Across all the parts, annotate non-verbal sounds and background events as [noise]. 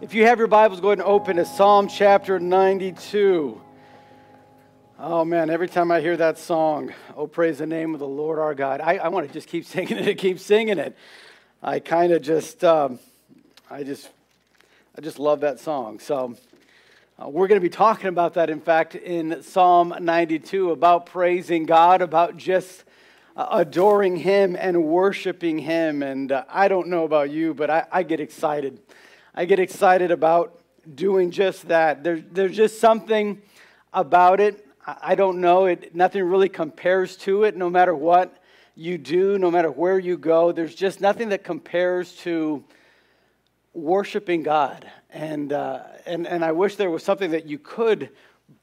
If you have your Bibles, go ahead and open to Psalm chapter 92. Oh man, every time I hear that song, oh, praise the name of the Lord our God, I, I want to just keep [laughs] singing it and keep singing it. I kind of just, um, I just, I just love that song. So uh, we're going to be talking about that, in fact, in Psalm 92 about praising God, about just uh, adoring Him and worshiping Him. And uh, I don't know about you, but I, I get excited I get excited about doing just that. There, there's just something about it. I don't know. It, nothing really compares to it, no matter what you do, no matter where you go. There's just nothing that compares to worshiping God. And, uh, and, and I wish there was something that you could,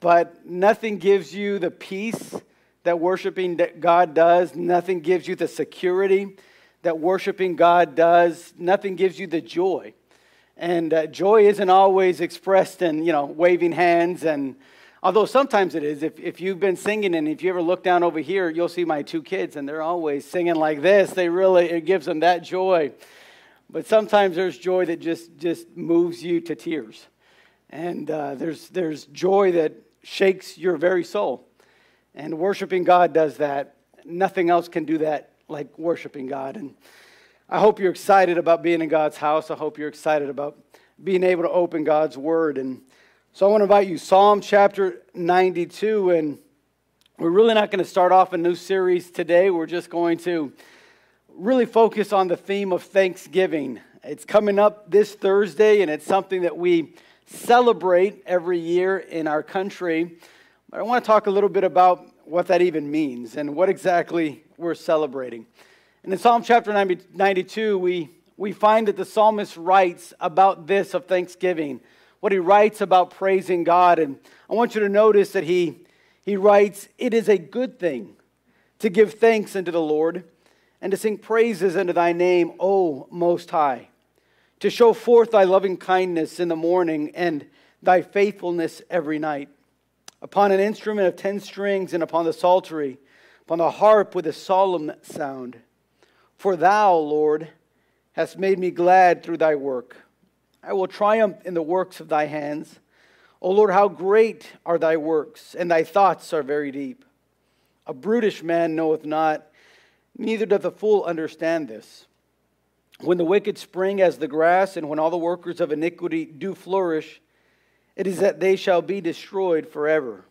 but nothing gives you the peace that worshiping God does. Nothing gives you the security that worshiping God does. Nothing gives you the joy and uh, joy isn't always expressed in, you know, waving hands. And although sometimes it is, if, if you've been singing and if you ever look down over here, you'll see my two kids and they're always singing like this. They really, it gives them that joy. But sometimes there's joy that just, just moves you to tears. And uh, there's, there's joy that shakes your very soul. And worshiping God does that. Nothing else can do that like worshiping God. And I hope you're excited about being in God's house. I hope you're excited about being able to open God's Word. And so I want to invite you, Psalm chapter 92. And we're really not going to start off a new series today. We're just going to really focus on the theme of Thanksgiving. It's coming up this Thursday, and it's something that we celebrate every year in our country. But I want to talk a little bit about what that even means and what exactly we're celebrating. And in Psalm chapter 92, we, we find that the psalmist writes about this of thanksgiving, what he writes about praising God. And I want you to notice that he, he writes, It is a good thing to give thanks unto the Lord and to sing praises unto thy name, O Most High, to show forth thy loving kindness in the morning and thy faithfulness every night. Upon an instrument of ten strings and upon the psaltery, upon the harp with a solemn sound. For thou, Lord, hast made me glad through thy work. I will triumph in the works of thy hands. O Lord, how great are thy works, and thy thoughts are very deep. A brutish man knoweth not, neither doth a fool understand this. When the wicked spring as the grass, and when all the workers of iniquity do flourish, it is that they shall be destroyed forever.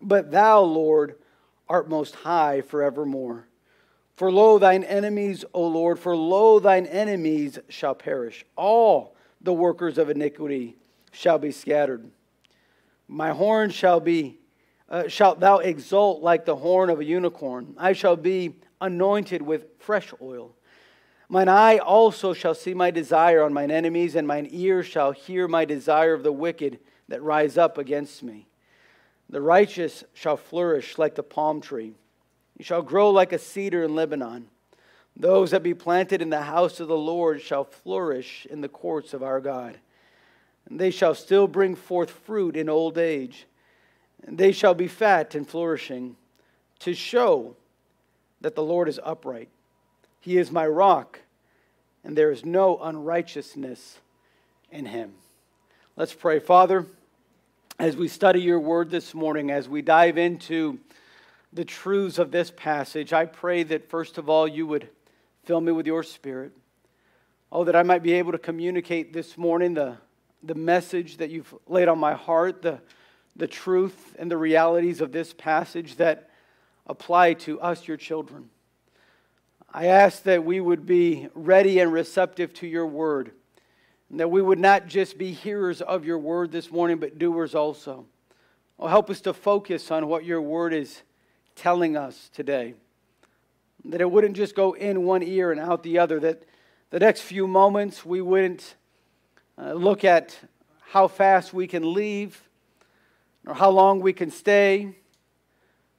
But thou, Lord, art most high forevermore. For lo, thine enemies, O Lord, for lo, thine enemies shall perish. All the workers of iniquity shall be scattered. My horn shall be, uh, shalt thou exult like the horn of a unicorn. I shall be anointed with fresh oil. Mine eye also shall see my desire on mine enemies, and mine ear shall hear my desire of the wicked that rise up against me. The righteous shall flourish like the palm tree. You shall grow like a cedar in Lebanon. Those that be planted in the house of the Lord shall flourish in the courts of our God. And they shall still bring forth fruit in old age. And they shall be fat and flourishing, to show that the Lord is upright. He is my rock, and there is no unrighteousness in him. Let's pray. Father, as we study your word this morning, as we dive into the truths of this passage, I pray that first of all you would fill me with your spirit. Oh, that I might be able to communicate this morning the, the message that you've laid on my heart, the, the truth and the realities of this passage that apply to us, your children. I ask that we would be ready and receptive to your word, and that we would not just be hearers of your word this morning, but doers also. Oh, help us to focus on what your word is telling us today. That it wouldn't just go in one ear and out the other, that the next few moments we wouldn't uh, look at how fast we can leave or how long we can stay,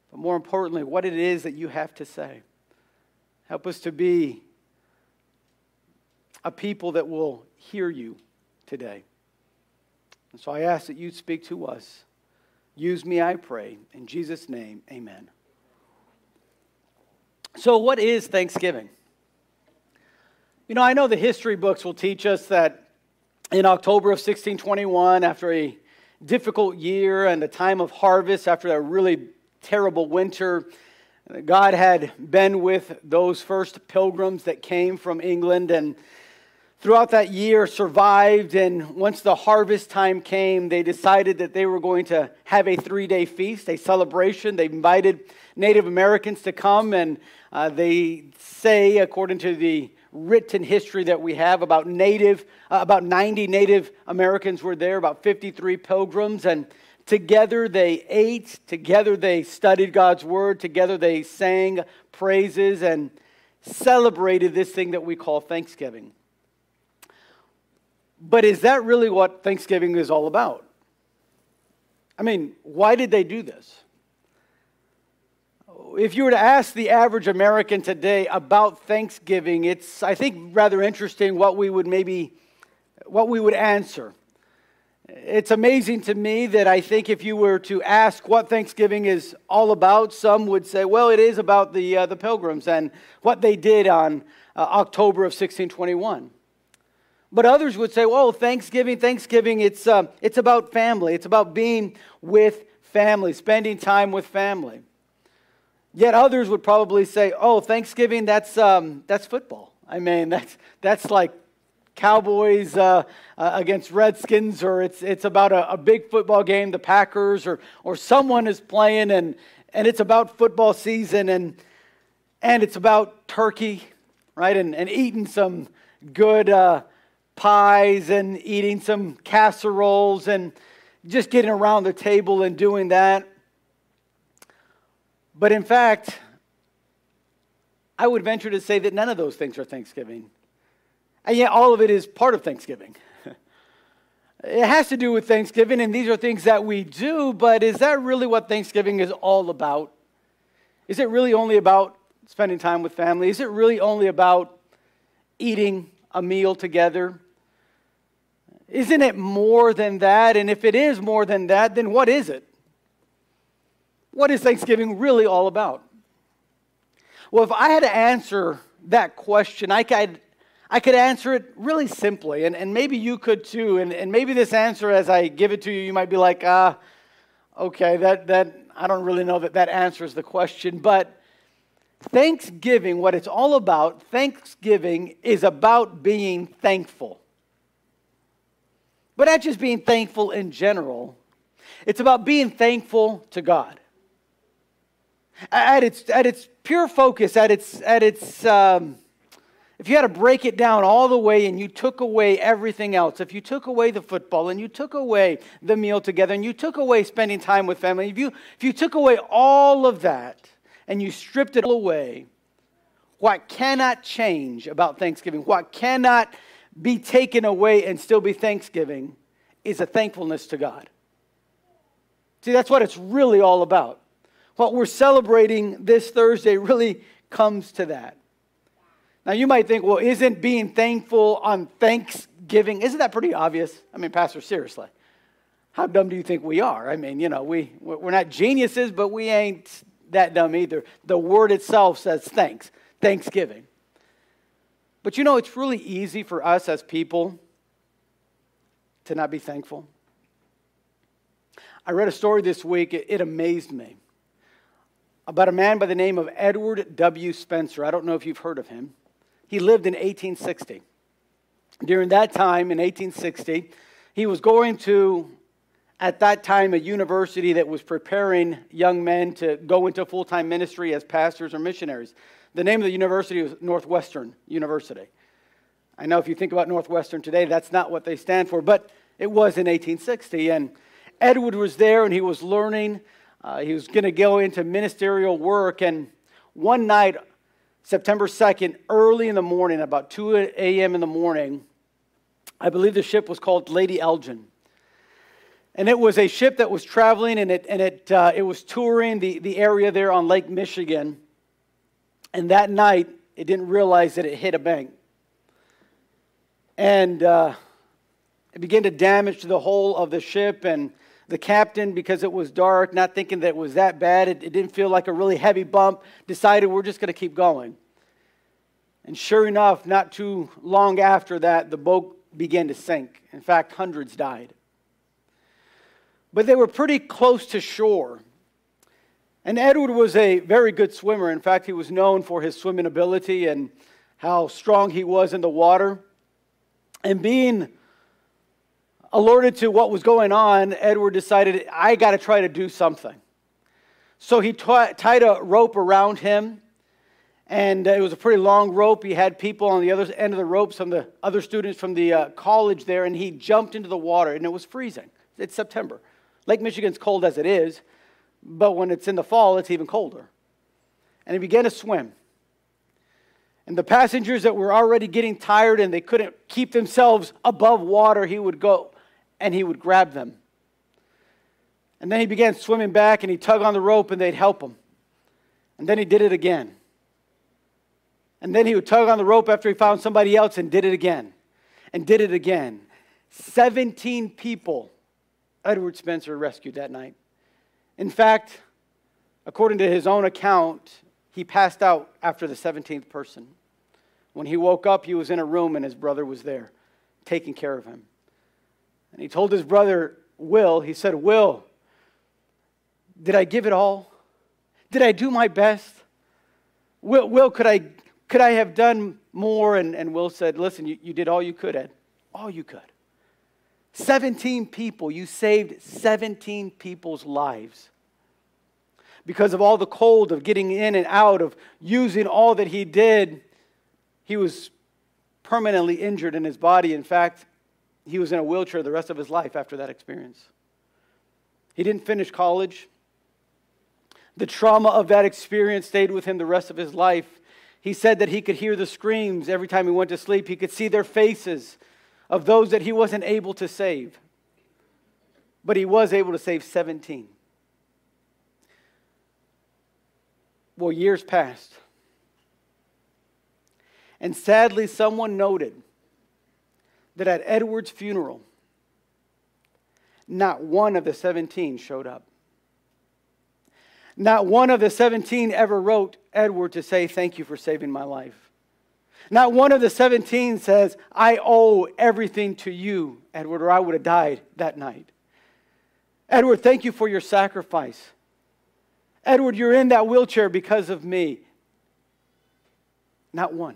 but more importantly, what it is that you have to say. Help us to be a people that will hear you today. And so I ask that you speak to us. Use me, I pray. In Jesus' name, amen. So, what is Thanksgiving? You know, I know the history books will teach us that in October of 1621, after a difficult year and a time of harvest, after a really terrible winter, God had been with those first pilgrims that came from England and throughout that year survived. And once the harvest time came, they decided that they were going to have a three day feast, a celebration. They invited Native Americans to come, and uh, they say, according to the written history that we have, about native, uh, about 90 Native Americans were there, about 53 pilgrims, and Together they ate, together they studied God's word, together they sang praises and celebrated this thing that we call Thanksgiving. But is that really what Thanksgiving is all about? I mean, why did they do this? If you were to ask the average American today about Thanksgiving, it's, I think, rather interesting what we would maybe, what we would answer. It's amazing to me that I think if you were to ask what Thanksgiving is all about, some would say, well, it is about the, uh, the pilgrims and what they did on uh, October of 1621. But others would say, well, Thanksgiving, Thanksgiving, it's, uh, it's about family. It's about being with family, spending time with family. Yet others would probably say, oh, Thanksgiving, that's, um, that's football. I mean, that's, that's like Cowboys uh, uh, against Redskins, or it's, it's about a, a, big football game, the Packers, or, or someone is playing, and, and it's about football season, and, and it's about turkey, right? And, and eating some good uh, pies, and eating some casseroles, and just getting around the table and doing that. But in fact, I would venture to say that none of those things are Thanksgiving. And yet, all of it is part of Thanksgiving. [laughs] it has to do with Thanksgiving, and these are things that we do, but is that really what Thanksgiving is all about? Is it really only about spending time with family? Is it really only about eating a meal together? Isn't it more than that? And if it is more than that, then what is it? What is Thanksgiving really all about? Well, if I had to answer that question, I could, I could answer it really simply, and, and maybe you could too. And, and maybe this answer, as I give it to you, you might be like, ah, okay, that, that, I don't really know that that answers the question. But Thanksgiving, what it's all about, Thanksgiving is about being thankful. But not just being thankful in general, it's about being thankful to God. At its, at its pure focus, at its, at its um, if you had to break it down all the way and you took away everything else, if you took away the football and you took away the meal together and you took away spending time with family, if you, if you took away all of that and you stripped it all away, what cannot change about Thanksgiving, what cannot be taken away and still be Thanksgiving, is a thankfulness to God. See, that's what it's really all about. What we're celebrating this Thursday really comes to that. Now, you might think, well, isn't being thankful on Thanksgiving, isn't that pretty obvious? I mean, Pastor, seriously. How dumb do you think we are? I mean, you know, we, we're not geniuses, but we ain't that dumb either. The word itself says thanks, thanksgiving. But you know, it's really easy for us as people to not be thankful. I read a story this week, it, it amazed me, about a man by the name of Edward W. Spencer. I don't know if you've heard of him. He lived in 1860. During that time, in 1860, he was going to, at that time, a university that was preparing young men to go into full time ministry as pastors or missionaries. The name of the university was Northwestern University. I know if you think about Northwestern today, that's not what they stand for, but it was in 1860. And Edward was there and he was learning. Uh, he was going to go into ministerial work. And one night, September 2nd, early in the morning, about 2 a.m. in the morning, I believe the ship was called Lady Elgin. And it was a ship that was traveling and it, and it, uh, it was touring the, the area there on Lake Michigan. And that night, it didn't realize that it hit a bank. And uh, it began to damage the hull of the ship. And the captain, because it was dark, not thinking that it was that bad, it, it didn't feel like a really heavy bump, decided we're just going to keep going. And sure enough, not too long after that, the boat, began to sink. In fact, hundreds died. But they were pretty close to shore. And Edward was a very good swimmer. In fact, he was known for his swimming ability and how strong he was in the water. And being alerted to what was going on, Edward decided, I got to try to do something. So he t- tied a rope around him, and it was a pretty long rope. He had people on the other end of the rope, some of the other students from the uh, college there, and he jumped into the water, and it was freezing. It's September. Lake Michigan's cold as it is, but when it's in the fall, it's even colder. And he began to swim. And the passengers that were already getting tired and they couldn't keep themselves above water, he would go and he would grab them. And then he began swimming back and he'd tug on the rope and they'd help him. And then he did it again. And then he would tug on the rope after he found somebody else and did it again. And did it again. 17 people Edward Spencer rescued that night. In fact, according to his own account, he passed out after the 17th person. When he woke up, he was in a room and his brother was there taking care of him. And he told his brother, Will, he said, Will, did I give it all? Did I do my best? Will, Will could, I, could I have done more? And, and Will said, Listen, you, you did all you could, Ed. All you could. 17 people, you saved 17 people's lives. Because of all the cold of getting in and out, of using all that he did, he was permanently injured in his body. In fact, he was in a wheelchair the rest of his life after that experience. He didn't finish college. The trauma of that experience stayed with him the rest of his life. He said that he could hear the screams every time he went to sleep. He could see their faces of those that he wasn't able to save. But he was able to save 17. Well, years passed. And sadly, someone noted that at Edward's funeral, not one of the 17 showed up. Not one of the 17 ever wrote Edward to say, Thank you for saving my life. Not one of the 17 says, I owe everything to you, Edward, or I would have died that night. Edward, thank you for your sacrifice. Edward, you're in that wheelchair because of me. Not one.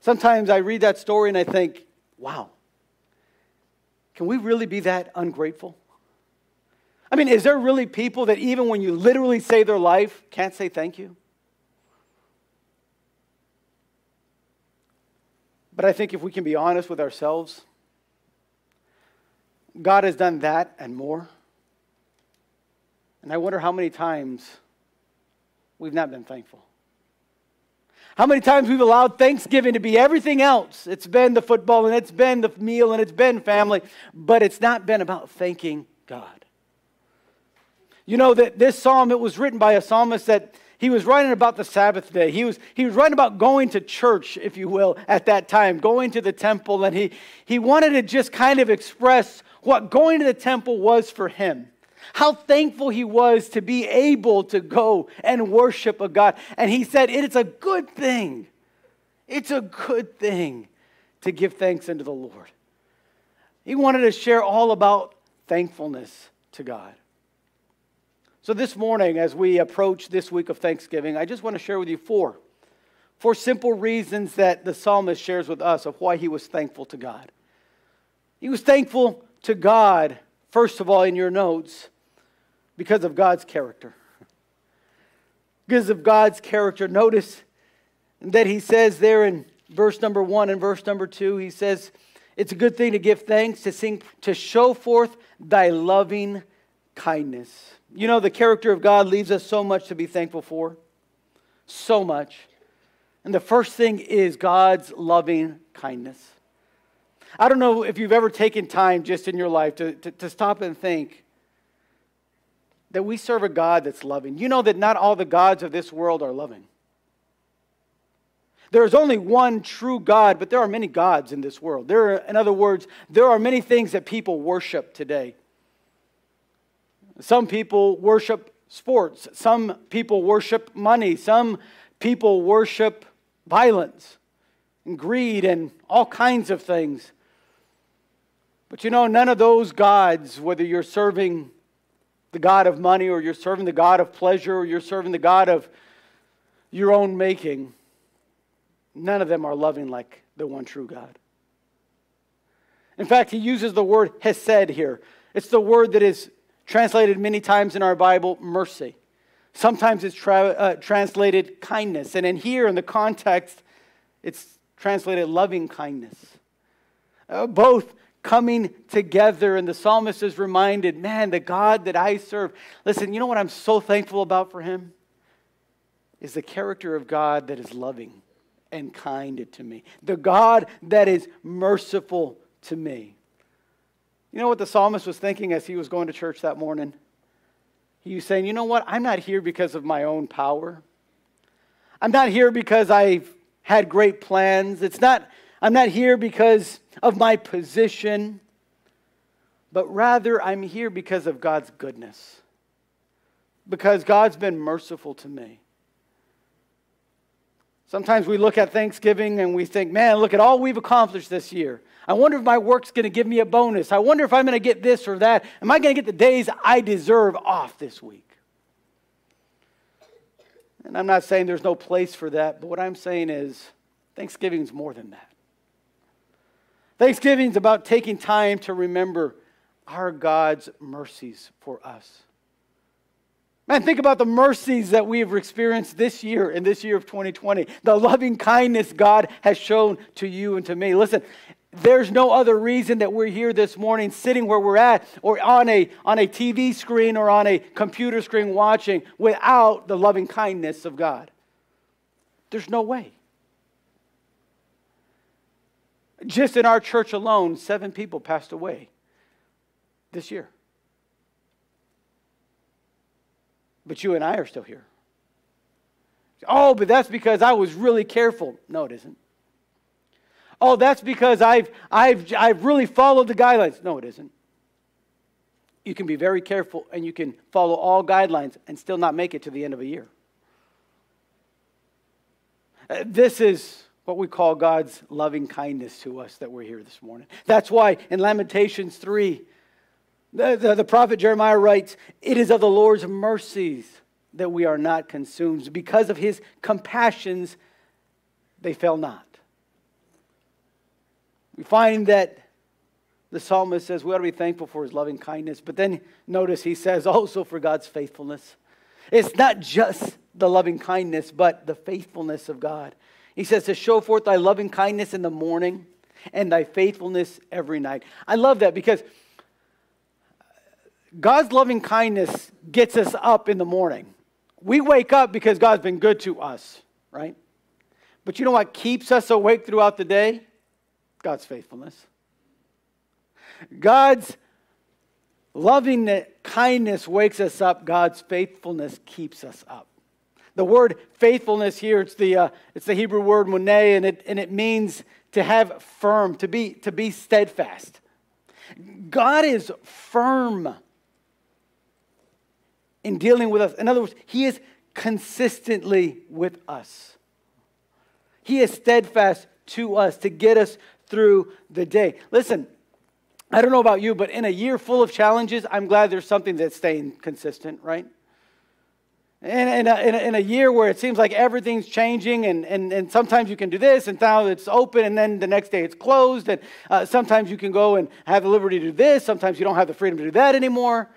Sometimes I read that story and I think, wow, can we really be that ungrateful? I mean, is there really people that even when you literally save their life can't say thank you? But I think if we can be honest with ourselves, God has done that and more. And I wonder how many times we've not been thankful. How many times we've allowed Thanksgiving to be everything else? It's been the football and it's been the meal and it's been family, but it's not been about thanking God. You know that this psalm, it was written by a psalmist that he was writing about the Sabbath day. He was, he was writing about going to church, if you will, at that time, going to the temple. And he, he wanted to just kind of express what going to the temple was for him. How thankful he was to be able to go and worship a God. And he said, It is a good thing. It's a good thing to give thanks unto the Lord. He wanted to share all about thankfulness to God. So, this morning, as we approach this week of Thanksgiving, I just want to share with you four. Four simple reasons that the psalmist shares with us of why he was thankful to God. He was thankful to God, first of all, in your notes, because of God's character. Because of God's character. Notice that he says there in verse number one and verse number two, he says, It's a good thing to give thanks, to sing, to show forth thy loving kindness. You know, the character of God leaves us so much to be thankful for. So much. And the first thing is God's loving kindness. I don't know if you've ever taken time just in your life to, to, to, stop and think that we serve a God that's loving. You know that not all the gods of this world are loving. There is only one true God, but there are many gods in this world. There are, in other words, there are many things that people worship today. Some people worship sports. Some people worship money. Some people worship violence. and greed and all kinds of things. But you know, none of those gods, whether you're serving the God of money or you're serving the God of pleasure or you're serving the God of your own making, none of them are loving like the one true God. In fact, he uses the word hesed here. It's the word that is translated many times in our Bible, mercy. Sometimes it's tra- uh, translated kindness. And in here, in the context, it's translated loving kindness. Uh, both coming together. And the psalmist is reminded, man, the God that I serve. Listen, you know what I'm so thankful about for him? Is the character of God that is loving and kind to me, the God that is merciful to me. You know what the psalmist was thinking as he was going to church that morning? He was saying, You know what? I'm not here because of my own power. I'm not here because I've had great plans. It's not, I'm not here because of my position, but rather I'm here because of God's goodness, because God's been merciful to me. Sometimes we look at Thanksgiving and we think, man, look at all we've accomplished this year. I wonder if my work's going to give me a bonus. I wonder if I'm going to get this or that. Am I going to get the days I deserve off this week? And I'm not saying there's no place for that, but what I'm saying is Thanksgiving's more than that. Thanksgiving is about taking time to remember our God's mercies for us. Man, think about the mercies that we have experienced this year, in this year of 2020. The loving kindness God has shown to you and to me. Listen, there's no other reason that we're here this morning sitting where we're at or on a, on a TV screen or on a computer screen watching without the loving kindness of God. There's no way. Just in our church alone, seven people passed away this year. But you and I are still here. Oh, but that's because I was really careful. No, it isn't. Oh, that's because I've, I've, I've really followed the guidelines. No, it isn't. You can be very careful and you can follow all guidelines and still not make it to the end of a year. Uh, this is what we call God's loving kindness to us that we're here this morning. That's why in Lamentations 3, the, the, the, prophet Jeremiah writes, It is of the Lord's mercies that we are not consumed. Because of his compassions, they fail not. We find that the psalmist says we ought to be thankful for his loving kindness, but then notice he says also for God's faithfulness. It's not just the loving kindness, but the faithfulness of God. He says, To show forth thy loving kindness in the morning and thy faithfulness every night. I love that because God's loving kindness gets us up in the morning. We wake up because God's been good to us, right? But you know what keeps us awake throughout the day? God's faithfulness. God's loving kindness wakes us up, God's faithfulness keeps us up. The word faithfulness here, it's the, uh, it's the Hebrew word monē, and it, and it means to have firm, to be, to be steadfast. God is firm in dealing with us. In other words, He is consistently with us. He is steadfast to us to get us through the day. Listen, I don't know about you, but in a year full of challenges, I'm glad there's something that's staying consistent, right? In, in, a, in, a, in, a, year where it seems like everything's changing, and, and, and sometimes you can do this, and now it's open, and then the next day it's closed, and uh, sometimes you can go and have the liberty to do this, sometimes you don't have the freedom to do that anymore.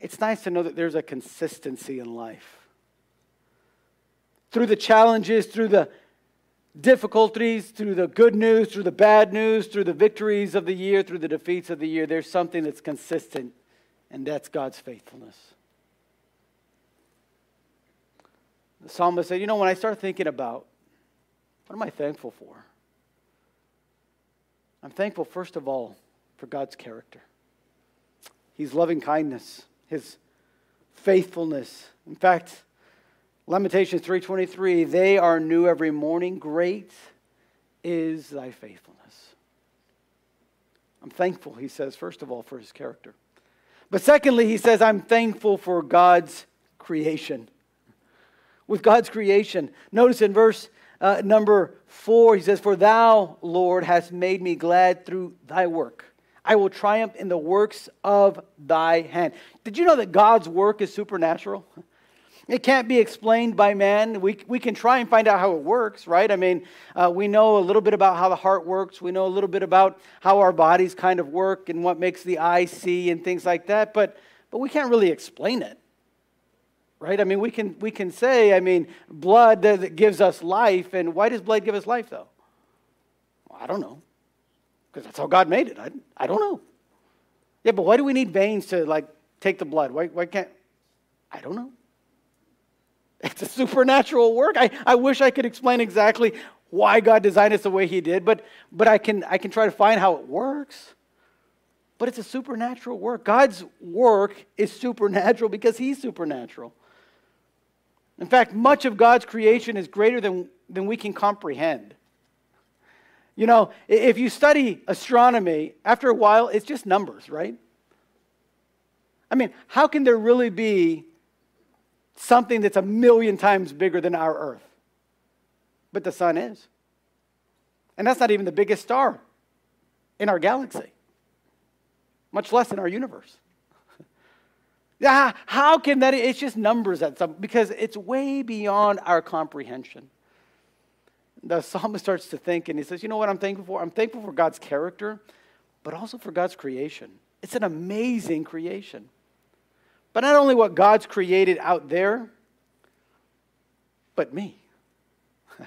It's nice to know that there's a consistency in life. Through the challenges, through the difficulties, through the good news, through the bad news, through the victories of the year, through the defeats of the year, there's something that's consistent, and that's God's faithfulness. The psalmist said, You know, when I start thinking about what am I thankful for? I'm thankful, first of all, for God's character. His loving kindness, His faithfulness. In fact, Lamentations 3:23, they are new every morning. Great is thy faithfulness. I'm thankful, he says, first of all, for his character. But secondly, he says, I'm thankful for God's creation with God's creation. Notice in verse uh, number four, he says, For thou, Lord, hast made me glad through thy work. I will triumph in the works of thy hand. Did you know that God's work is supernatural? It can't be explained by man. We, we can try and find out how it works, right? I mean, uh, we know a little bit about how the heart works. We know a little bit about how our bodies kind of work and what makes the eye see and things like that, but, but we can't really explain it, right? I mean, we can, we can say, I mean, blood that gives us life, and why does blood give us life, though? Well, I don't know, because that's how God made it. I, I don't know. Yeah, but why do we need veins to, like, take the blood? Why, why can't, I don't know. It's a supernatural work. I, I wish I could explain exactly why God designed us the way He did, but, but I, can, I can try to find how it works. But it's a supernatural work. God's work is supernatural because He's supernatural. In fact, much of God's creation is greater than, than we can comprehend. You know, if you study astronomy, after a while, it's just numbers, right? I mean, how can there really be something that's a million times bigger than our earth. But the sun is. And that's not even the biggest star in our galaxy, much less in our universe. [laughs] Yeah, how can that? It's just numbers at some because it's way beyond our comprehension. The psalmist starts to think and he says, You know what I'm thankful for? I'm thankful for God's character, but also for God's creation. It's an amazing creation. But not only what God's created out there, but me. [laughs]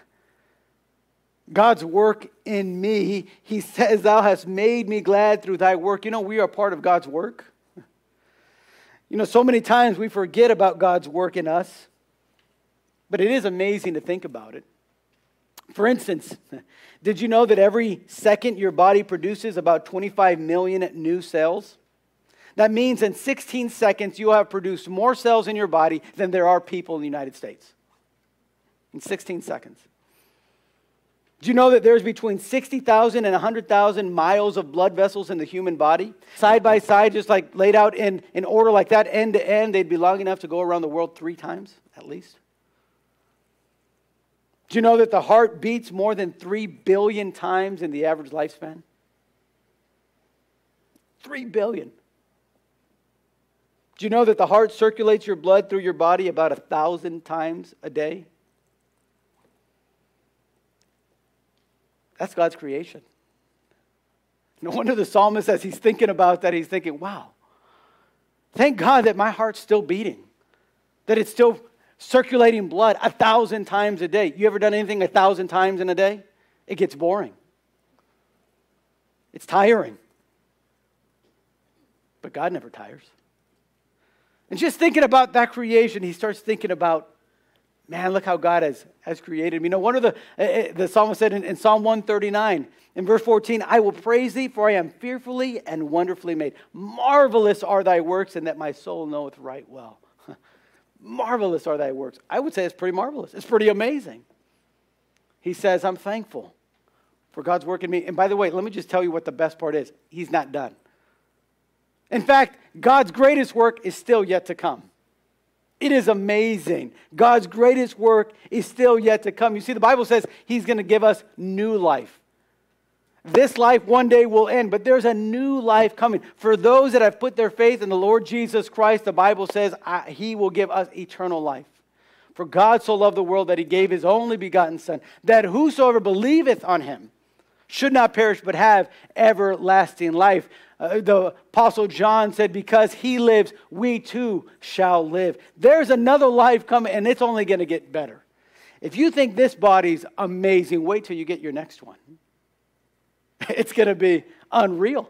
God's work in me, he says, Thou hast made me glad through thy work. You know, we are part of God's work. [laughs] You know, so many times we forget about God's work in us, but it is amazing to think about it. For instance, [laughs] did you know that every second your body produces about 25 million new cells? That means in 16 seconds, you have produced more cells in your body than there are people in the United States. In 16 seconds. Do you know that there's between 60,000 and 100,000 miles of blood vessels in the human body? Side by side, just like laid out in, in order like that, end to end, they'd be long enough to go around the world three times at least. Do you know that the heart beats more than 3 billion times in the average lifespan? 3 billion. Do you know that the heart circulates your blood through your body about a thousand times a day? That's God's creation. No wonder the psalmist, as he's thinking about that, he's thinking, wow, thank God that my heart's still beating, that it's still circulating blood a thousand times a day. You ever done anything a thousand times in a day? It gets boring, it's tiring. But God never tires. And just thinking about that creation, he starts thinking about, man, look how God has, has created me. You know, one of the, uh, the psalmist said in, in Psalm 139, in verse 14, I will praise thee, for I am fearfully and wonderfully made. Marvelous are thy works, and that my soul knoweth right well. [laughs] marvelous are thy works. I would say it's pretty marvelous. It's pretty amazing. He says, I'm thankful for God's work in me. And by the way, let me just tell you what the best part is. He's not done. In fact, God's greatest work is still yet to come. It is amazing. God's greatest work is still yet to come. You see, the Bible says He's going to give us new life. This life one day will end, but there's a new life coming. For those that have put their faith in the Lord Jesus Christ, the Bible says He will give us eternal life. For God so loved the world that He gave His only begotten Son, that whosoever believeth on Him should not perish but have everlasting life. Uh, the Apostle John said, Because he lives, we too shall live. There's another life coming, and it's only going to get better. If you think this body's amazing, wait till you get your next one. [laughs] It's going to be unreal.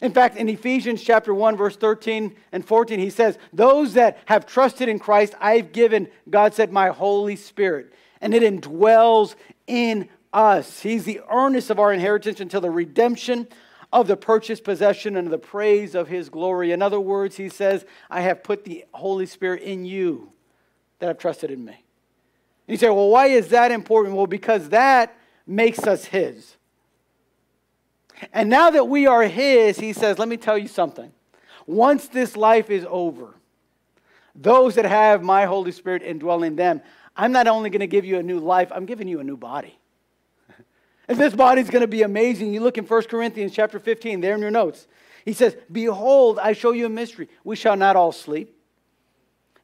In fact, in Ephesians chapter 1, verse 13 and 14, he says, Those that have trusted in Christ, I've given, God said, my Holy Spirit, and it indwells in us. He's the earnest of our inheritance until the redemption of the purchased possession and the praise of his glory. In other words, he says, I have put the Holy Spirit in you that have trusted in me. And you say, well, why is that important? Well, because that makes us his. And now that we are his, he says, let me tell you something. Once this life is over, those that have my Holy Spirit indwelling them, I'm not only going to give you a new life, I'm giving you a new body. And this body's going to be amazing. You look in 1 Corinthians chapter 15, there in your notes. He says, Behold, I show you a mystery. We shall not all sleep.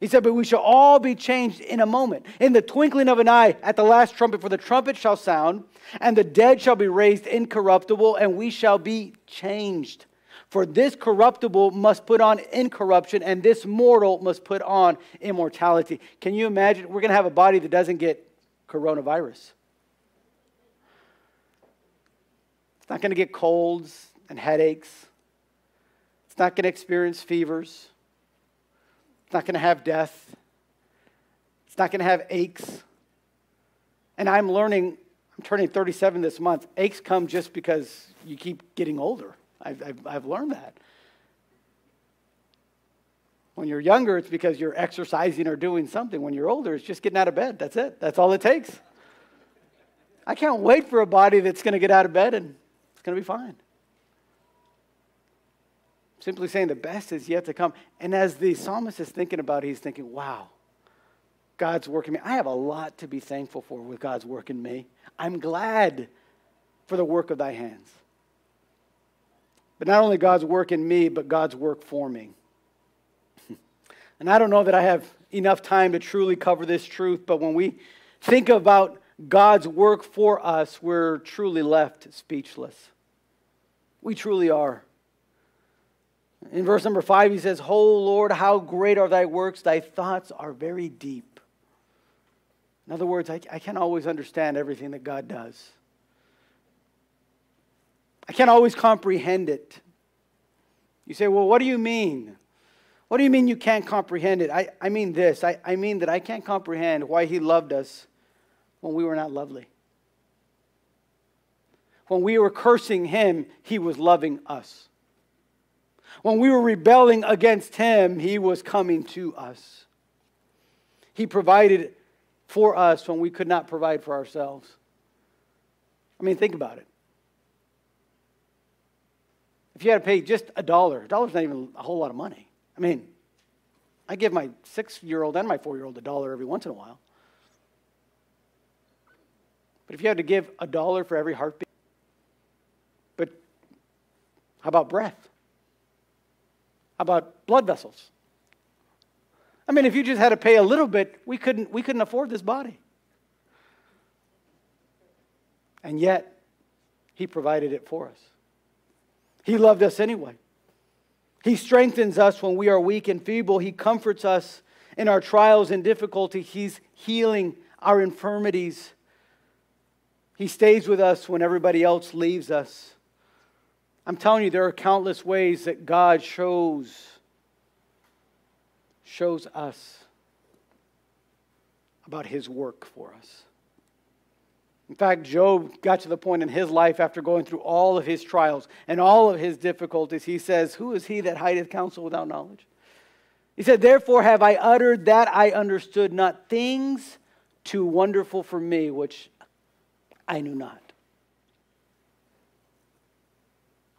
He said, But we shall all be changed in a moment, in the twinkling of an eye, at the last trumpet, for the trumpet shall sound, and the dead shall be raised incorruptible, and we shall be changed. For this corruptible must put on incorruption, and this mortal must put on immortality. Can you imagine? We're going to have a body that doesn't get coronavirus. It's not going to get colds and headaches. It's not going to experience fevers. It's not going to have death. It's not going to have aches. And I'm learning, I'm turning 37 this month. Aches come just because you keep getting older. I've, I've, I've learned that. When you're younger, it's because you're exercising or doing something. When you're older, it's just getting out of bed. That's it. That's all it takes. I can't wait for a body that's going to get out of bed and it's going to be fine. Simply saying the best is yet to come. And as the psalmist is thinking about it, he's thinking, wow, God's working me. I have a lot to be thankful for with God's work in me. I'm glad for the work of thy hands. But not only God's work in me, but God's work for me. [laughs] and I don't know that I have enough time to truly cover this truth, but when we think about God's work for us, we're truly left speechless. We truly are. In verse number five, he says, Oh Lord, how great are thy works! Thy thoughts are very deep. In other words, I, I can't always understand everything that God does. I can't always comprehend it. You say, well, what do you mean? What do you mean you can't comprehend it? I, I mean this. I, I mean that I can't comprehend why he loved us when we were not lovely. When we were cursing him, he was loving us. When we were rebelling against him, he was coming to us. He provided for us when we could not provide for ourselves. I mean, think about it. If you had to pay just a dollar, a dollar's not even a whole lot of money. I mean, I give my six year old and my four year old a dollar every once in a while. But if you had to give a dollar for every heartbeat, but how about breath? How about blood vessels? I mean, if you just had to pay a little bit, we couldn't, we couldn't afford this body. And yet, He provided it for us. He loved us anyway. He strengthens us when we are weak and feeble. He comforts us in our trials and difficulty. He's healing our infirmities. He stays with us when everybody else leaves us. I'm telling you, there are countless ways that God shows, shows us about his work for us. In fact, Job got to the point in his life after going through all of his trials and all of his difficulties. He says, Who is he that hideth counsel without knowledge? He said, Therefore have I uttered that I understood not things too wonderful for me, which I knew not.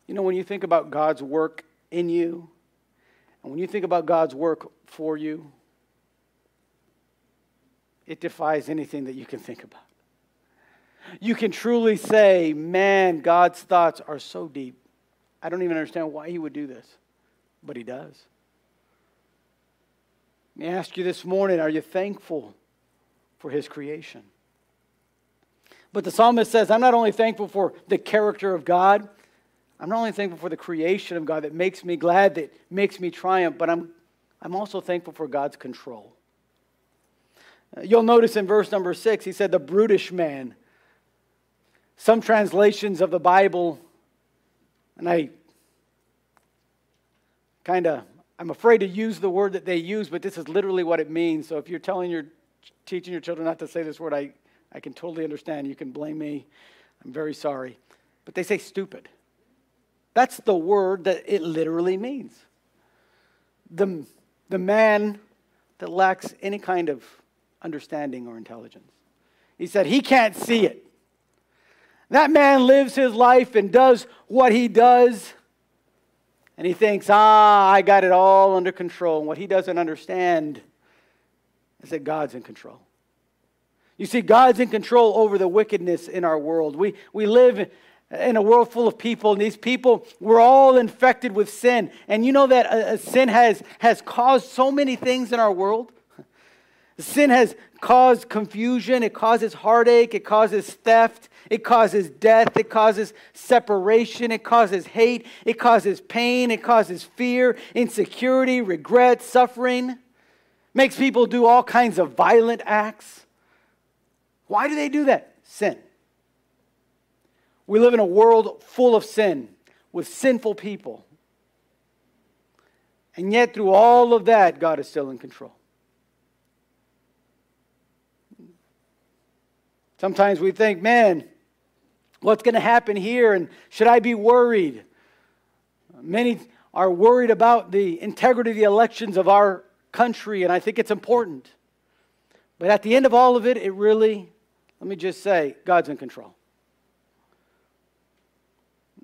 You know, when you think about God's work in you, and when you think about God's work for you, it defies anything that you can think about you can truly say, man, God's thoughts are so deep. I don't even understand why he would do this, but he does. Let me ask you this morning are you thankful for his creation? But the psalmist says, I'm not only thankful for the character of God, I'm not only thankful for the creation of God that makes me glad, that makes me triumph, but I'm, I'm also thankful for God's control. Uh, you'll notice in verse number six, he said, The brutish man some translations of the Bible, and I kind of, I'm afraid to use the word that they use, but this is literally what it means. So if you're telling your, teaching your children not to say this word, I, I can totally understand. You can blame me. I'm very sorry. But they say stupid. That's the word that it literally means. The, the man that lacks any kind of understanding or intelligence. He said he can't see it. That man lives his life and does what he does. And he thinks, ah, I got it all under control. And what he doesn't understand is that God's in control. You see, God's in control over the wickedness in our world. We, we live in a world full of people, and these people were all infected with sin. And you know that uh, uh, sin has, has caused so many things in our world. [laughs] Sin has caused confusion, it causes heartache, it causes theft, it causes death, it causes separation, it causes hate, it causes pain, it causes fear, insecurity, regret, suffering. Makes people do all kinds of violent acts. Why do they do that? Sin. We live in a world full of sin, with sinful people. And yet, through all of that, God is still in control. Sometimes we think, man, what's going to happen here? And should I be worried? Many are worried about the integrity of the elections of our country, and I think it's important. But at the end of all of it, it really, let me just say, God's in control.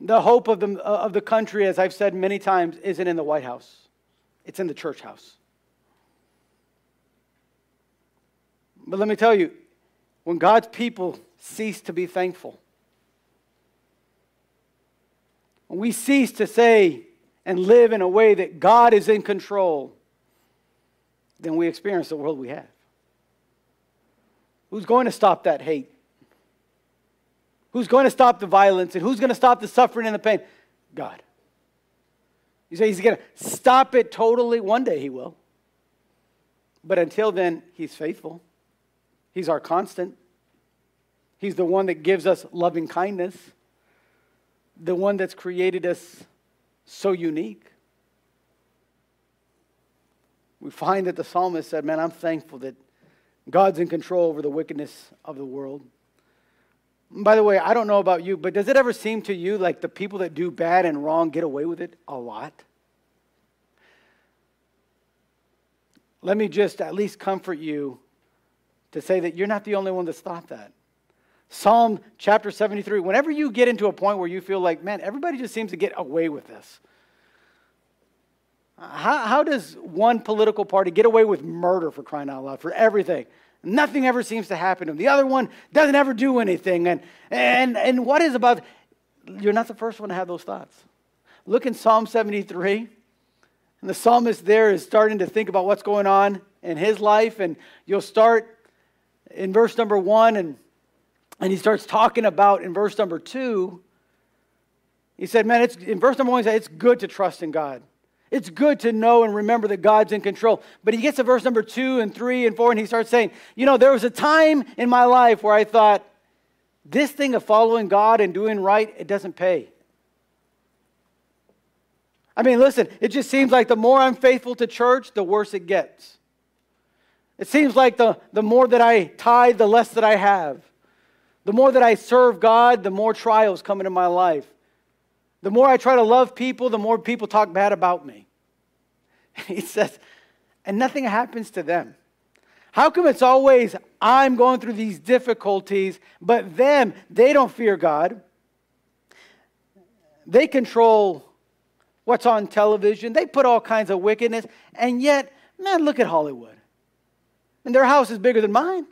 The hope of the, of the country, as I've said many times, isn't in the White House, it's in the church house. But let me tell you, when God's people cease to be thankful, when we cease to say and live in a way that God is in control, then we experience the world we have. Who's going to stop that hate? Who's going to stop the violence? And who's going to stop the suffering and the pain? God. You say he's going to stop it totally? One day he will. But until then, he's faithful. He's our constant. He's the one that gives us loving kindness, the one that's created us so unique. We find that the psalmist said, Man, I'm thankful that God's in control over the wickedness of the world. By the way, I don't know about you, but does it ever seem to you like the people that do bad and wrong get away with it a lot? Let me just at least comfort you to say that you're not the only one that's thought that. Psalm chapter 73, whenever you get into a point where you feel like, man, everybody just seems to get away with this. How, how does one political party get away with murder for crying out loud, for everything? Nothing ever seems to happen to them. The other one doesn't ever do anything. And, and, and what is about, you're not the first one to have those thoughts. Look in Psalm 73, and the psalmist there is starting to think about what's going on in his life. And you'll start in verse number one, and, and he starts talking about in verse number two. He said, Man, it's, in verse number one, he said, It's good to trust in God. It's good to know and remember that God's in control. But he gets to verse number two and three and four, and he starts saying, You know, there was a time in my life where I thought, this thing of following God and doing right, it doesn't pay. I mean, listen, it just seems like the more I'm faithful to church, the worse it gets. It seems like the, the more that I tithe, the less that I have. The more that I serve God, the more trials come into my life. The more I try to love people, the more people talk bad about me. [laughs] He says, and nothing happens to them. How come it's always I'm going through these difficulties, but them, they don't fear God? They control what's on television, they put all kinds of wickedness, and yet, man, look at Hollywood. And their house is bigger than mine.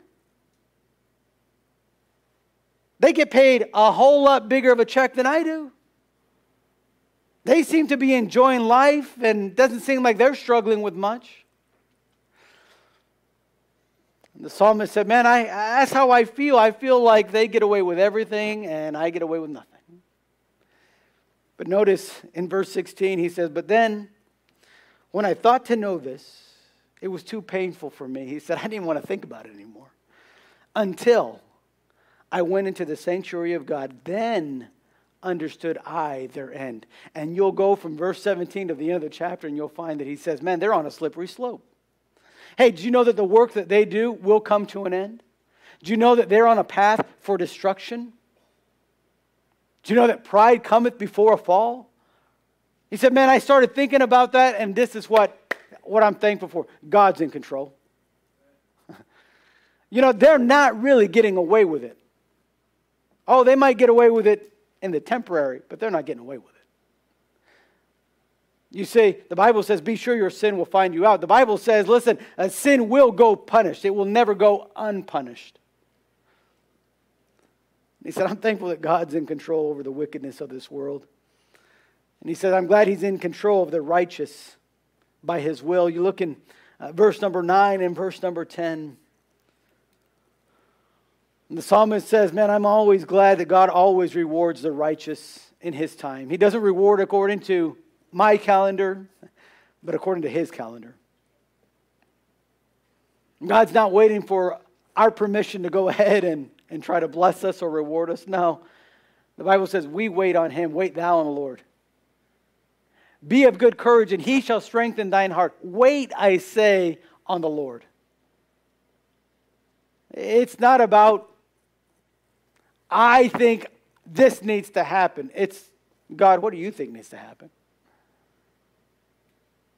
They get paid a whole lot bigger of a check than I do. They seem to be enjoying life and doesn't seem like they're struggling with much. And the psalmist said, Man, I, that's how I feel. I feel like they get away with everything and I get away with nothing. But notice in verse 16, he says, But then, when I thought to know this, it was too painful for me. He said, I didn't want to think about it anymore. Until I went into the sanctuary of God. Then understood I their end. And you'll go from verse 17 to the end of the chapter and you'll find that he says, Man, they're on a slippery slope. Hey, do you know that the work that they do will come to an end? Do you know that they're on a path for destruction? Do you know that pride cometh before a fall? He said, Man, I started thinking about that, and this is what, what I'm thankful for. God's in control. [laughs] you know, they're not really getting away with it. Oh, they might get away with it in the temporary, but they're not getting away with it. You see, the Bible says, be sure your sin will find you out. The Bible says, listen, a sin will go punished, it will never go unpunished. he said, I'm thankful that God's in control over the wickedness of this world. And he said, I'm glad he's in control of the righteous by his will. You look in uh, verse number 9 and verse number 10. And the psalmist says, Man, I'm always glad that God always rewards the righteous in his time. He doesn't reward according to my calendar, but according to his calendar. God's not waiting for our permission to go [laughs] ahead and, and try to bless us or reward us. No. The Bible says, We wait on him. Wait thou on the Lord. Be of good courage, and he shall strengthen thine heart. Wait, I say, on the Lord. It's not about, I think this needs to happen. It's, God, what do you think needs to happen?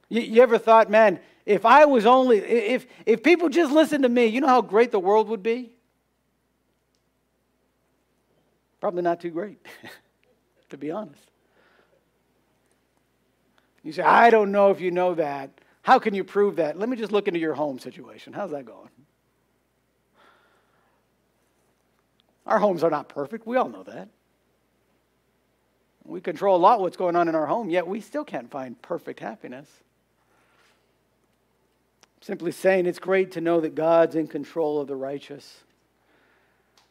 You, you ever thought, man, if I was only, if, if people just listened to me, you know how great the world would be? Probably not too great, [laughs] to be honest. You say, I don't know if you know that. How can you prove that? Let me just look into your home situation. How's that going? Our homes are not perfect. We all know that. We control a lot what's going on in our home, yet we still can't find perfect happiness. Simply saying it's great to know that God's in control of the righteous.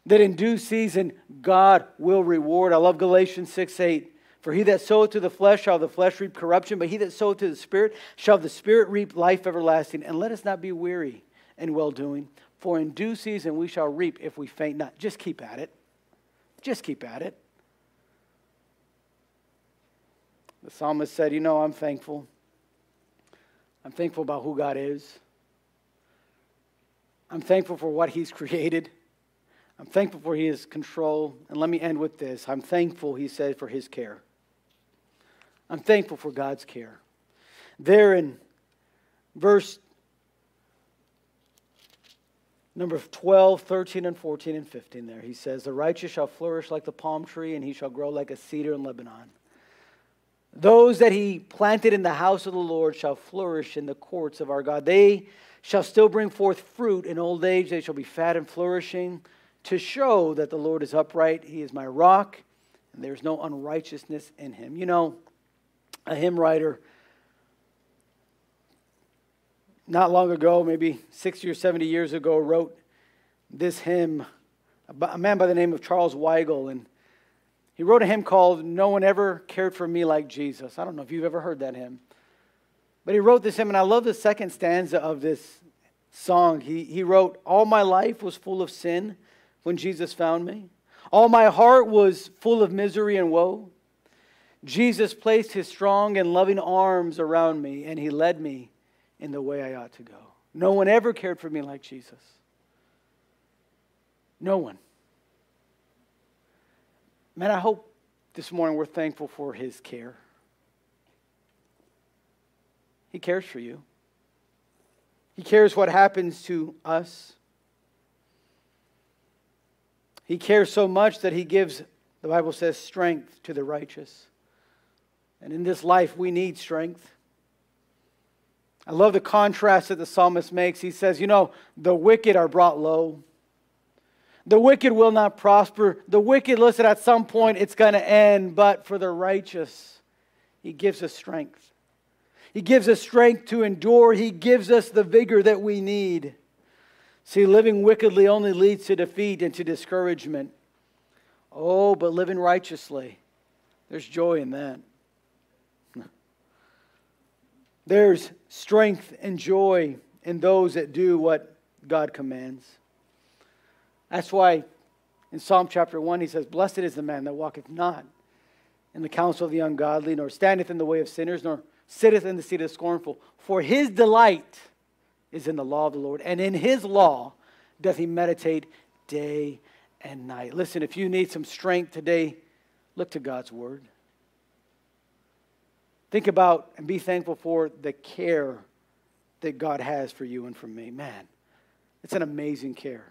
That in due season, God will reward. I love Galatians 6 8. For he that soweth to the flesh shall the flesh reap corruption, but he that soweth to the Spirit shall the Spirit reap life everlasting. And let us not be weary in well doing, for in due season we shall reap if we faint not. Just keep at it. Just keep at it. The psalmist said, You know, I'm thankful. I'm thankful about who God is. I'm thankful for what He's created. I'm thankful for His control. And let me end with this I'm thankful, He said, for His care. I'm thankful for God's care. There in verse number 12, 13, and 14 and 15, there, he says, The righteous shall flourish like the palm tree, and he shall grow like a cedar in Lebanon. Those that he planted in the house of the Lord shall flourish in the courts of our God. They shall still bring forth fruit in old age. They shall be fat and flourishing to show that the Lord is upright. He is my rock, and there is no unrighteousness in him. You know, a hymn writer not long ago, maybe 60 or 70 years ago, wrote this hymn, a man by the name of Charles Weigle. And he wrote a hymn called No One Ever Cared for Me Like Jesus. I don't know if you've ever heard that hymn. But he wrote this hymn, and I love the second stanza of this song. He, he wrote, All my life was full of sin when Jesus found me. All my heart was full of misery and woe. Jesus placed his strong and loving arms around me, and he led me in the way I ought to go. No one ever cared for me like Jesus. No one. Man, I hope this morning we're thankful for his care. He cares for you. He cares what happens to us. He cares so much that he gives, the Bible says, strength to the righteous. And in this life, we need strength. I love the contrast that the psalmist makes. He says, You know, the wicked are brought low. The wicked will not prosper. The wicked, listen, at some point it's going to end, but for the righteous, he gives us strength. He gives us strength to endure. He gives us the vigor that we need. See, living wickedly only leads to defeat and to discouragement. Oh, but living righteously, there's joy in that. There's strength and joy in those that do what God commands. That's why in Psalm chapter 1 he says, Blessed is the man that walketh not in the counsel of the ungodly, nor standeth in the way of sinners, nor sitteth in the seat of the scornful. For his delight is in the law of the Lord, and in his law doth he meditate day and night. Listen, if you need some strength today, look to God's word. Think about and be thankful for the care that God has for you and for me. Man, it's an amazing care.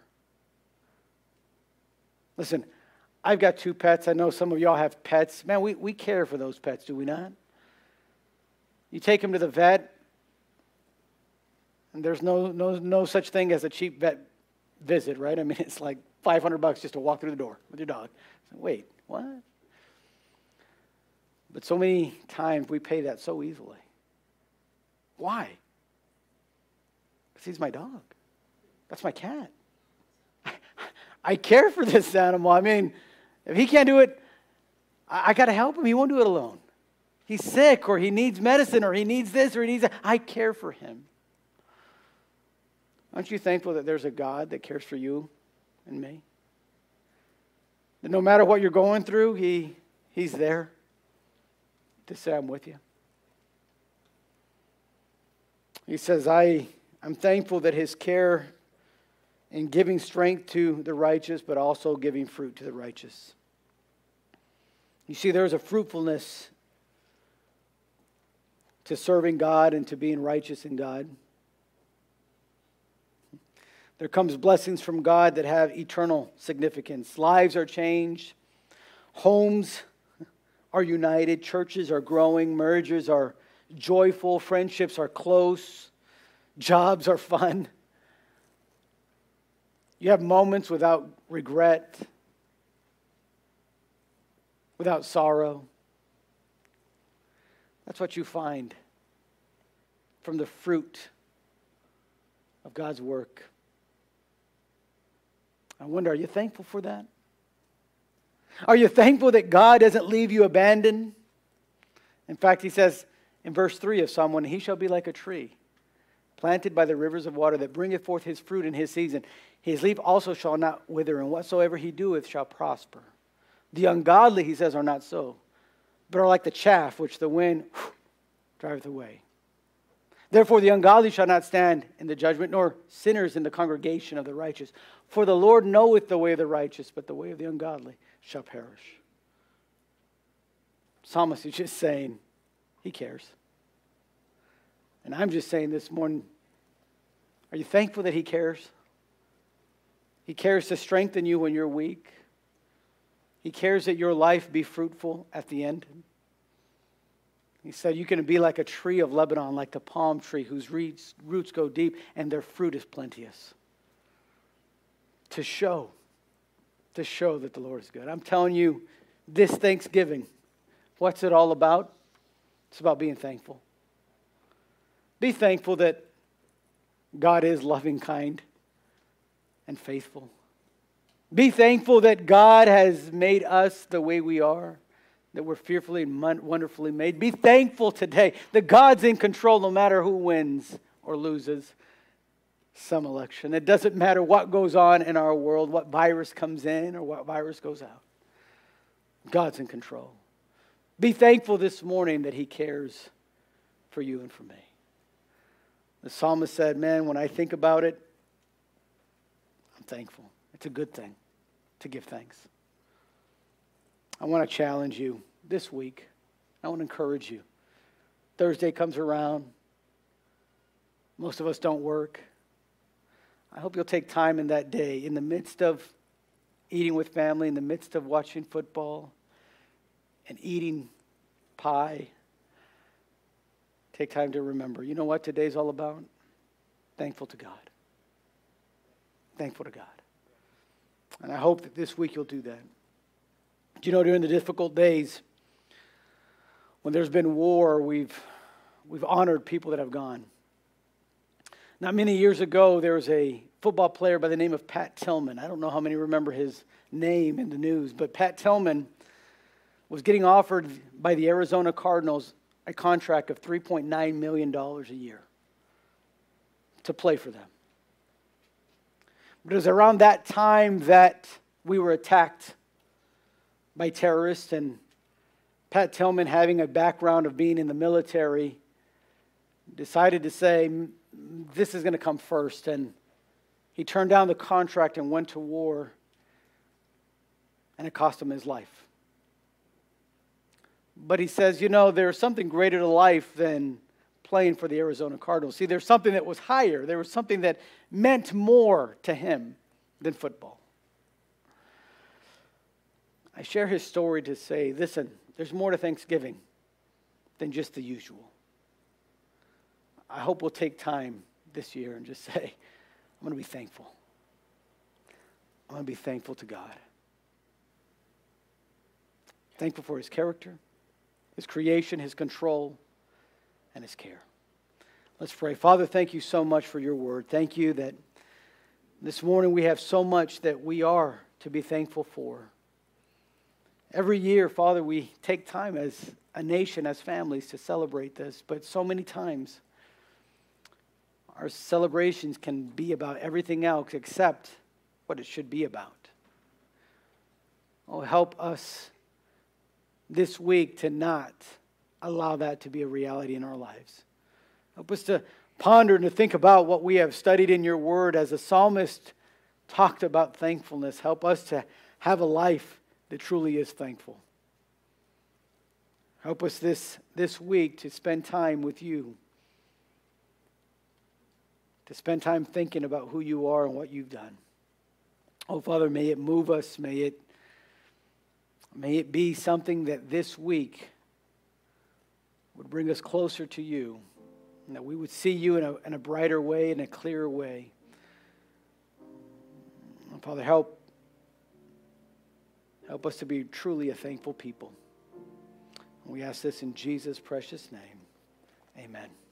Listen, I've got two pets. I know some of y'all have pets. Man, we, we care for those pets, do we not? You take them to the vet, and there's no, no, no such thing as a cheap vet visit, right? I mean, [laughs] it's like 500 bucks just to walk through the door with your dog. Wait, what? But so many times we pay that so easily. Why? Because he's my dog. That's my cat. [laughs] I care for this animal. I mean, if he can't do it, I, I got to help him. He won't do it alone. He's sick, or he needs medicine, or he needs this, or he needs that. I care for him. Aren't you thankful that there's a God that cares for you and me? That no matter what you're going through, he, He's there to say, I'm with you. He says, I, I'm thankful that His care in giving strength to the righteous, but also giving fruit to the righteous. You see, there's a fruitfulness to serving God and to being righteous in God. There comes blessings from God that have eternal significance. Lives are changed, homes are united, churches are growing, mergers are joyful, friendships are close, jobs are fun. You have moments without regret, without sorrow. That's what you find from the fruit of God's work. I wonder, are you thankful for that? Are you thankful that God doesn't leave you abandoned? In fact, he says in verse 3 of Psalm 1 He shall be like a tree planted by the rivers of water that bringeth forth his fruit in his season. His leaf also shall not wither, and whatsoever he doeth shall prosper. The ungodly, he says, are not so, but are like the chaff which the wind driveth away. Therefore, the ungodly shall not stand in the judgment, nor sinners in the congregation of the righteous. For the Lord knoweth the way of the righteous, but the way of the ungodly shall perish. Psalmist is just saying, He cares. And I'm just saying this morning, are you thankful that He cares? He cares to strengthen you when you're weak. He cares that your life be fruitful at the end. He said, You can be like a tree of Lebanon, like the palm tree whose roots, go deep and their fruit is plenteous. To show, to show that the Lord is good. I'm telling you, this Thanksgiving, what's it all about? It's about being thankful. Be thankful that God is loving, kind, and faithful. Be thankful that God has made us the way we are that we're fearfully and wonderfully made. Be thankful today that God's in control no matter who wins or loses some election. It doesn't matter what goes on in our world, what virus comes in or what virus goes out. God's in control. Be thankful this morning that He cares for you and for me. The psalmist said, Man, when I think about it, I'm thankful. It's a good thing to give thanks. I want to challenge you this week. I want to encourage you. Thursday comes around. Most of us don't work. I hope you'll take time in that day, in the midst of eating with family, in the midst of watching football and eating pie. Take time to remember. You know what today's all about? Thankful to God. Thankful to God. And I hope that this week you'll do that. Do you know during the difficult days, when there's been war, we've, we've honored people that have gone. Not many years ago, there was a football player by the name of Pat Tillman. I don't know how many remember his name in the news, but Pat Tillman was getting offered by the Arizona Cardinals a contract of $3.9 million a year to play for them. But it was around that time that we were attacked by terrorists, and Pat Tillman, having a background of being in the military, decided to say, This is going to come first. And he turned down the contract and went to war, and it cost him his life. But he says, You know, there's something greater to life than playing for the Arizona Cardinals. See, there's something that was higher, there was something that meant more to him than football. I share his story to say, listen, there's more to Thanksgiving than just the usual. I hope we'll take time this year and just [laughs] say, I'm going to be thankful. I'm going to be thankful to God. Thankful for his character, his creation, his control, and his care. Let's pray. Father, thank you so much for your word. Thank you that this morning we have so much that we are to be thankful for. Every year, Father, we take time as a nation, as families, to celebrate this, but so many times our celebrations can be about everything else except what it should be about. Oh, help us this week to not allow that to be a reality in our lives. Help us to ponder and to think about what we have studied in your word as a psalmist talked about thankfulness. Help us to have a life that truly is thankful. Help us this, this week to spend time with you, to spend time thinking about who you are and what you've done. Oh, Father, may it move us. May it, may it be something that this week would bring us closer to you, and that we would see you in a, in a brighter way, in a clearer way. Father, help, help us to be truly a thankful people. We ask this in Jesus' precious name. Amen.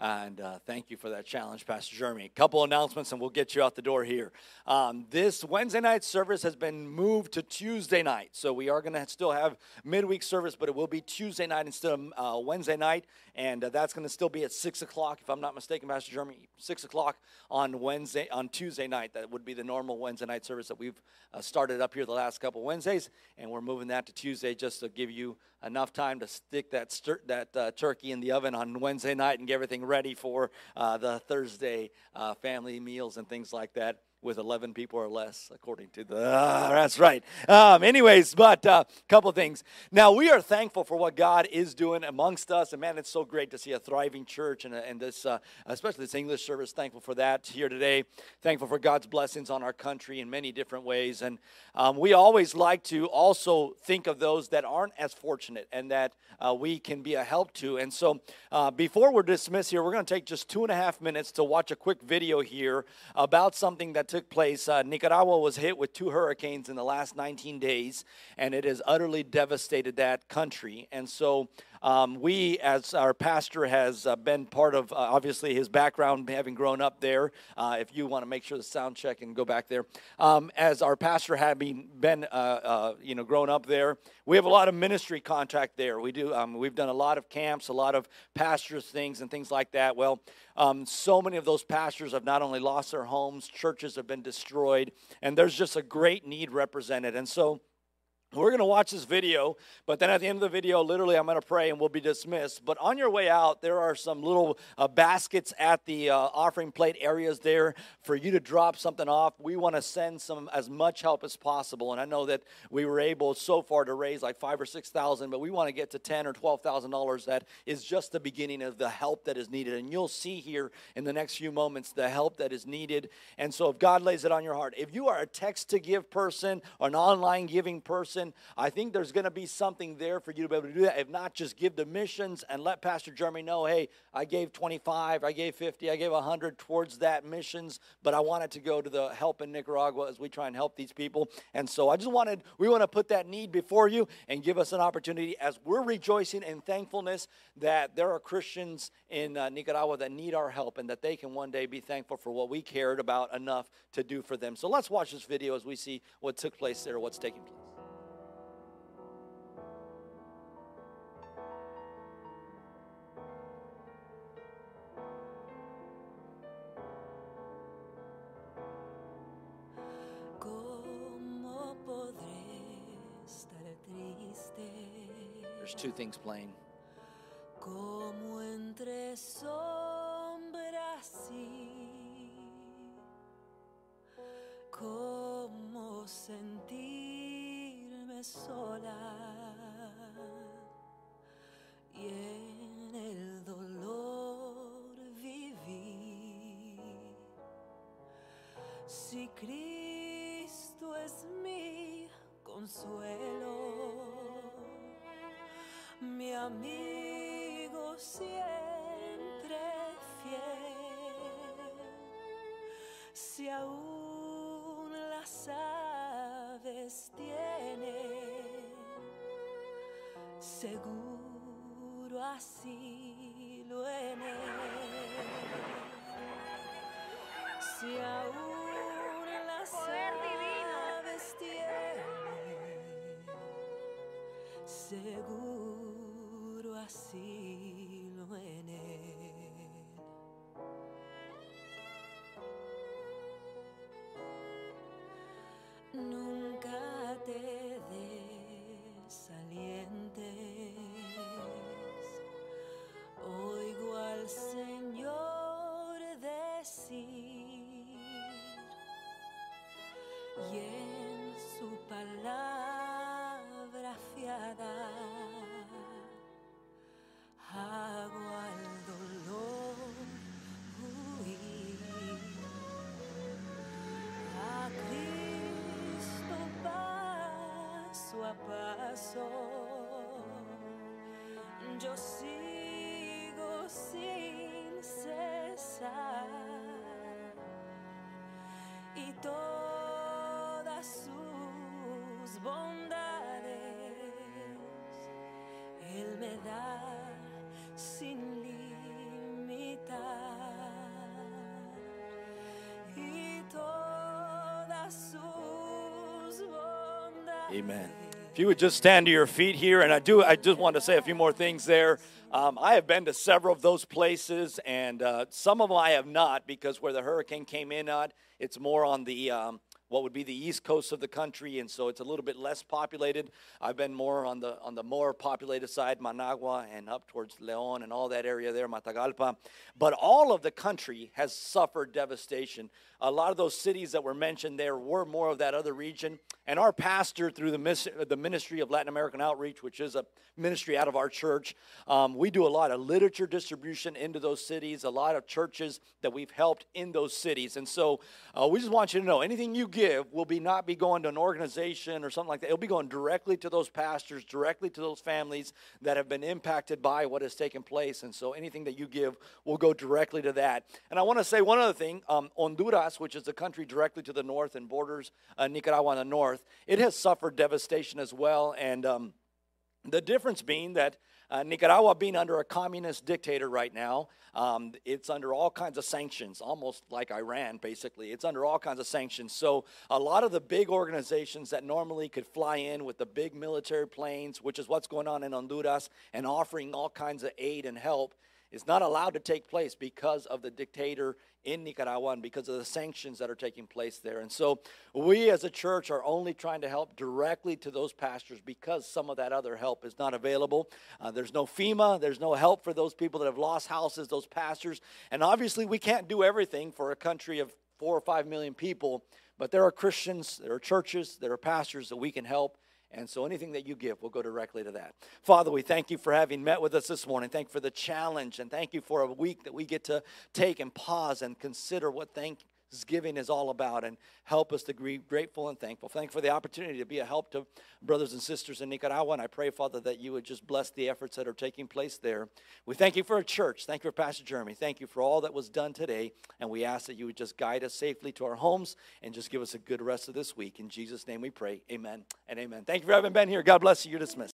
And uh, thank you for that challenge, Pastor Jeremy. A couple announcements, and we'll get you out the door here. Um, this Wednesday night service has been moved to Tuesday night. So we are going to still have midweek service, but it will be Tuesday night instead of uh, Wednesday night. And uh, that's going to still be at 6 o'clock, if I'm not mistaken, Pastor Jeremy. 6 o'clock on Wednesday, on Tuesday night. That would be the normal Wednesday night service that we've uh, started up here the last couple Wednesdays. And we're moving that to Tuesday just to give you enough time to stick that, stir, that uh, turkey in the oven on Wednesday night and get everything ready for uh, the Thursday uh, family meals and things like that with 11 people or less, according to the. Uh, that's right. Um, anyways, but a uh, couple things. Now, we are thankful for what God is doing amongst us. And man, it's so great to see a thriving church and, and this, uh, especially this English service. Thankful for that here today. Thankful for God's blessings on our country in many different ways. And um, we always like to also think of those that aren't as fortunate and that uh, we can be a help to. And so, uh, before we're dismissed here, we're going to take just two and a half minutes to watch a quick video here about something that took place. Uh, Nicaragua was hit with two hurricanes in the last 19 days, and it has utterly devastated that country. And so, um, we, as our pastor, has uh, been part of uh, obviously his background, having grown up there. Uh, if you want to make sure the sound check and go back there, um, as our pastor having been, uh, uh, you know, grown up there, we have a lot of ministry contact there. We do. Um, we've done a lot of camps, a lot of pastors things, and things like that. Well, um, so many of those pastors have not only lost their homes, churches have been destroyed, and there's just a great need represented. And so we're going to watch this video, but then at the end of the video, literally, I'm going to pray and we'll be dismissed. But on your way out, there are some little uh, baskets at the uh, offering plate areas there for you to drop something off. We want to send some as much help as possible, and I know that we were able so far to raise like five or six thousand, but we want to get to ten or twelve thousand dollars. That is just the beginning of the help that is needed, and you'll see here in the next few moments the help that is needed. And so, if God lays it on your heart, if you are a text to give person or an online giving person person, I think there's going to be something there for you to be able to do that. If not, just give the missions and let Pastor Jeremy know, hey, I gave 25, I gave 50, I gave 100 towards that missions, but I wanted to go to the help in Nicaragua as we try and help these people. And so I just wanted, we want to put that need before you and give us an opportunity as we're rejoicing in thankfulness that there are Christians in uh, Nicaragua that need our help and that they can one day be thankful for what we cared about enough to do for them. So let's watch this video as we see what took place there, what's taking place. Two things playing. Como entre sombras como sentirme sola y en el dolor vivir. Si Cristo es mi consuelo mi amigo siempre fiel. Si aún las aves tienen seguro asilo en él. Si aún seguro paso a paso, yo sigo sin cesar y todas sus bondades Él me da sin limitar y todas sus. Amen. If you would just stand to your feet here, and I do, I just want to say a few more things there. Um, I have been to several of those places, and uh, some of them I have not because where the hurricane came in at, it's more on the um, what would be the east coast of the country, and so it's a little bit less populated. I've been more on the on the more populated side, Managua, and up towards León and all that area there, Matagalpa. But all of the country has suffered devastation. A lot of those cities that were mentioned there were more of that other region. And our pastor, through the, the Ministry of Latin American Outreach, which is a ministry out of our church, um, we do a lot of literature distribution into those cities, a lot of churches that we've helped in those cities. And so uh, we just want you to know anything you give will be not be going to an organization or something like that. It'll be going directly to those pastors, directly to those families that have been impacted by what has taken place. And so anything that you give will go directly to that. And I want to say one other thing um, Honduras, which is the country directly to the north and borders uh, Nicaragua on the north, it has suffered devastation as well. And um, the difference being that uh, Nicaragua being under a communist dictator right now, um, it's under all kinds of sanctions, almost like Iran, basically. It's under all kinds of sanctions. So, a lot of the big organizations that normally could fly in with the big military planes, which is what's going on in Honduras, and offering all kinds of aid and help, is not allowed to take place because of the dictator in Nicaragua and because of the sanctions that are taking place there. And so we as a church are only trying to help directly to those pastors because some of that other help is not available. Uh, there's no FEMA, there's no help for those people that have lost houses, those pastors. And obviously, we can't do everything for a country of four or five million people, but there are Christians, there are churches, there are pastors that we can help. And so anything that you give will go directly to that. Father, we thank you for having met with us this morning. Thank you for the challenge and thank you for a week that we get to take and pause and consider what Thanksgiving is all about and help us to be grateful and thankful. Thank you for the opportunity to be a help to brothers and sisters in Nicaragua. And I pray, Father, that you would just bless the efforts that are taking place there. We thank you for a church. Thank you for Pastor Jeremy. Thank you for all that was done today. And we ask that you would just guide us safely to our homes and just give us a good rest of this week. In Jesus' name we pray. Amen and amen. Thank you for having been here. God bless you. You're dismissed.